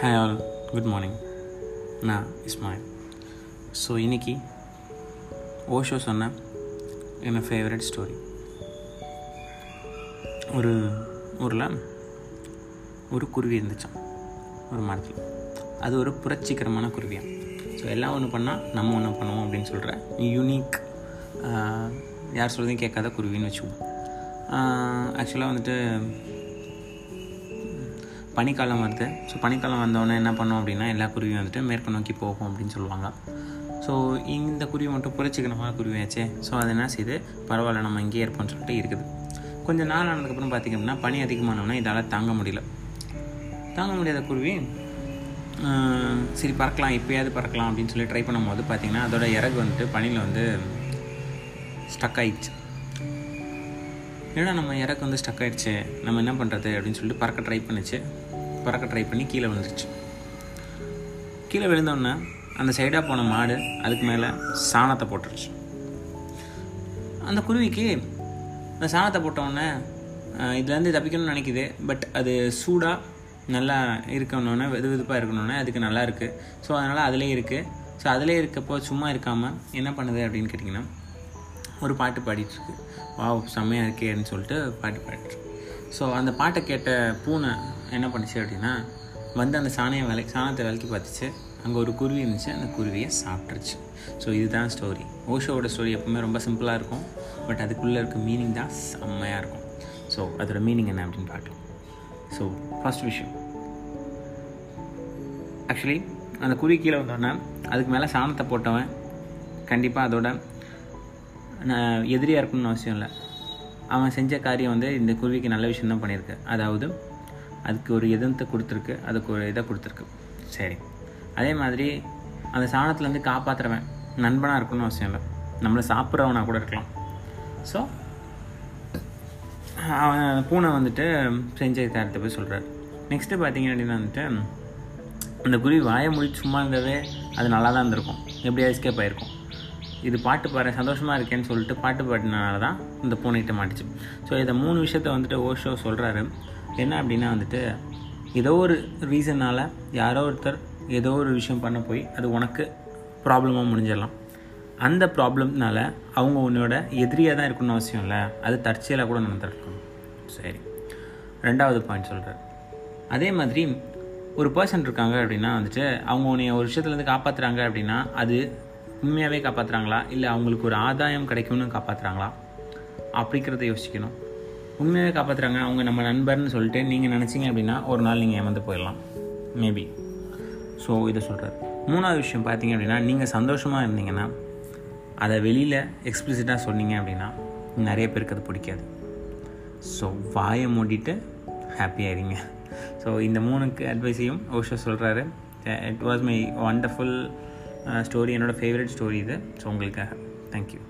Hi all good morning நான் Ismail so இன்றைக்கி ஓஷோ சொன்ன என்ன ஃபேவரட் ஸ்டோரி ஒரு ஊரில் ஒரு குருவி இருந்துச்சான் ஒரு மரத்தில். அது ஒரு புரட்சிகரமான குருவியாக ஸோ எல்லாம் ஒன்று பண்ணால் நம்ம ஒன்று பண்ணுவோம் அப்படின்னு சொல்கிற யூனிக் யார் சொல்கிறதையும் கேட்காத குருவின்னு வச்சுக்குவோம் ஆக்சுவலாக வந்துட்டு பனிக்காலம் வருது. ஸோ பனிக்காலம் வந்தோடனே என்ன பண்ணோம் அப்படின்னா எல்லா குருவியும் வந்துட்டு மேற்கு நோக்கி போகும் அப்படின்னு சொல்லுவாங்க. ஸோ இந்த குருவி மட்டும் புரட்சிகரமான குருவியாச்சே. ஸோ அது என்ன செய்யுது பரவாயில்ல நம்ம இங்கேயே இருப்போம்னு சொல்லிட்டு இருக்குது. கொஞ்சம் நாள் ஆனதுக்கப்புறம் பார்த்திங்க அப்படின்னா பனி அதிகமானோன்னா இதால் தாங்க முடியல. தாங்க முடியாத குருவி சரி பறக்கலாம் இப்போயாவது பறக்கலாம் அப்படின்னு சொல்லி ட்ரை பண்ணும்போது பார்த்திங்கன்னா அதோட இறகு வந்துட்டு பனியில் வந்து ஸ்டக் ஆயிடுச்சு. ஏன்னா நம்ம இறக்கு வந்து ஸ்டக் ஆயிடுச்சு? நம்ம என்ன பண்ணுறது அப்படின்னு சொல்லிட்டு பறக்க ட்ரை பண்ணுச்சு. பறக்க ட்ரை பண்ணி கீழே விழுந்துருச்சு. கீழே விழுந்தோடனே அந்த சைடாக போன மாடு அதுக்கு மேலே சாணத்தை போட்டுருச்சு. அந்த குருவிக்கு அந்த சாணத்தை போட்டோடனே இதுலேருந்து தப்பிக்கணும்னு நினைக்குது பட் அது சூடாக நல்லா இருக்கணுன்னே வெது வெதுப்பாக இருக்கணுன்னே அதுக்கு நல்லா இருக்குது ஸோ அதனால் அதிலே இருக்குது ஸோ அதிலே இருக்கப்போ சும்மா இருக்காமல் என்ன பண்ணுது அப்படின்னு கேட்டிங்கன்னா ஒரு பாட்டு பாடிட்டுருக்கு. வா செம்மையாக இருக்கேன்னு சொல்லிட்டு பாட்டு பாடிட்டு ஸோ அந்த பாட்டை கேட்ட பூனை என்ன பண்ணுச்சு அப்படின்னா வந்து அந்த சாணையை விலை சாணத்தை விலைக்கு பார்த்துச்சு. அங்கே ஒரு குருவி இருந்துச்சு. அந்த குருவியை சாப்பிட்ருச்சு ஸோ இதுதான் ஸ்டோரி ஓஷோவோட ஸ்டோரி எப்பவுமே ரொம்ப சிம்பிளாக இருக்கும். பட் அதுக்குள்ளே இருக்க மீனிங் தான் செம்மையாக இருக்கும். ஸோ அதோட மீனிங் என்ன அப்படின்னு பார்க்கலாம். ஸோ ஃபர்ஸ்ட் விஷயம். ஆக்சுவலி அந்த குருவி கீழே வந்தோடனே அதுக்கு மேலே சாணத்தை போட்டவன் கண்டிப்பாக அதோட நான் எதிரியாக இருக்கணும்னு அவசியம் இல்லை. அவன் செஞ்ச காரியம் வந்து இந்த குருவிக்கு நல்ல விஷயம் தான் பண்ணியிருக்கு. அதாவது அதுக்கு ஒரு எதிர்த்தை கொடுத்துருக்கு அதுக்கு ஒரு இதை கொடுத்துருக்கு. சரி. அதே மாதிரி அந்த சாணத்துலேருந்து காப்பாற்றுறவன் நண்பனாக இருக்கணும்னு அவசியம் இல்லை. நம்மளை சாப்பிட்றவனா கூட இருக்கலாம். ஸோ அவன் பூனை வந்துட்டு செஞ்ச காரியத்தை போய் சொல்கிறார் நெக்ஸ்ட்டு பார்த்தீங்க அப்படின்னா வந்துட்டு அந்த குருவி வாயை முடிச்சு சும்மா இருந்ததே அது நல்லா தான் இருந்திருக்கும். எப்படியாவது எஸ்கேப் ஆகிருக்கும் இது பாட்டு பாரு சந்தோஷமாக இருக்கேன்னு சொல்லிட்டு பாட்டு பாடினால தான் இந்த பூனைகிட்ட மாட்டுச்சு. ஸோ இதை மூணு விஷயத்த வந்துட்டு ஓஷோ சொல்கிறாரு என்ன அப்படின்னா வந்துட்டு ஏதோ ஒரு ரீசனால் யாரோ ஒருத்தர் ஏதோ ஒரு விஷயம் பண்ண போய் அது உனக்கு ப்ராப்ளமாக முடிஞ்சிடலாம். அந்த ப்ராப்ளம்னால அவங்க உன்னோட எதிரியாக தான் இருக்கணும்னு அவசியம் இல்லை. அது தற்செயலாக கூட நடந்துருக்கணும் சரி. ரெண்டாவது பாயிண்ட் சொல்கிறார் அதே மாதிரி ஒரு பர்சன் இருக்காங்க அப்படின்னா வந்துட்டு அவங்க உன்னைய ஒரு விஷயத்துலேருந்து காப்பாற்றுறாங்க அப்படின்னா அது உண்மையாகவே காப்பாற்றுறாங்களா இல்லை அவங்களுக்கு ஒரு ஆதாயம் கிடைக்கும்னு காப்பாற்றுறாங்களா அப்படிங்கிறத யோசிக்கணும். உண்மையாகவே காப்பாற்றுறாங்க அவங்க நம்ம நண்பர்னு சொல்லிட்டு நீங்கள் நினச்சிங்க அப்படின்னா ஒரு நாள் நீங்கள் ஏமாந்து போயிடலாம். மேபி ஸோ இதை சொல்கிறார் மூணாவது விஷயம் பார்த்தீங்க அப்படின்னா நீங்கள் சந்தோஷமாக இருந்தீங்கன்னா அதை வெளியில் எக்ஸ்பிளிசிட்டாக சொன்னீங்க அப்படின்னா நிறைய பேருக்கு அது பிடிக்காது. ஸோ வாயை மூடிட்டு ஹாப்பியாக இருங்க ஸோ இந்த மூணுக்கு அட்வைஸையும் ஓஷோ சொல்கிறாரு it was my wonderful story என்னோடய ஃபேவரட் ஸ்டோரி இது. ஸோ உங்களுக்காக தேங்க்யூ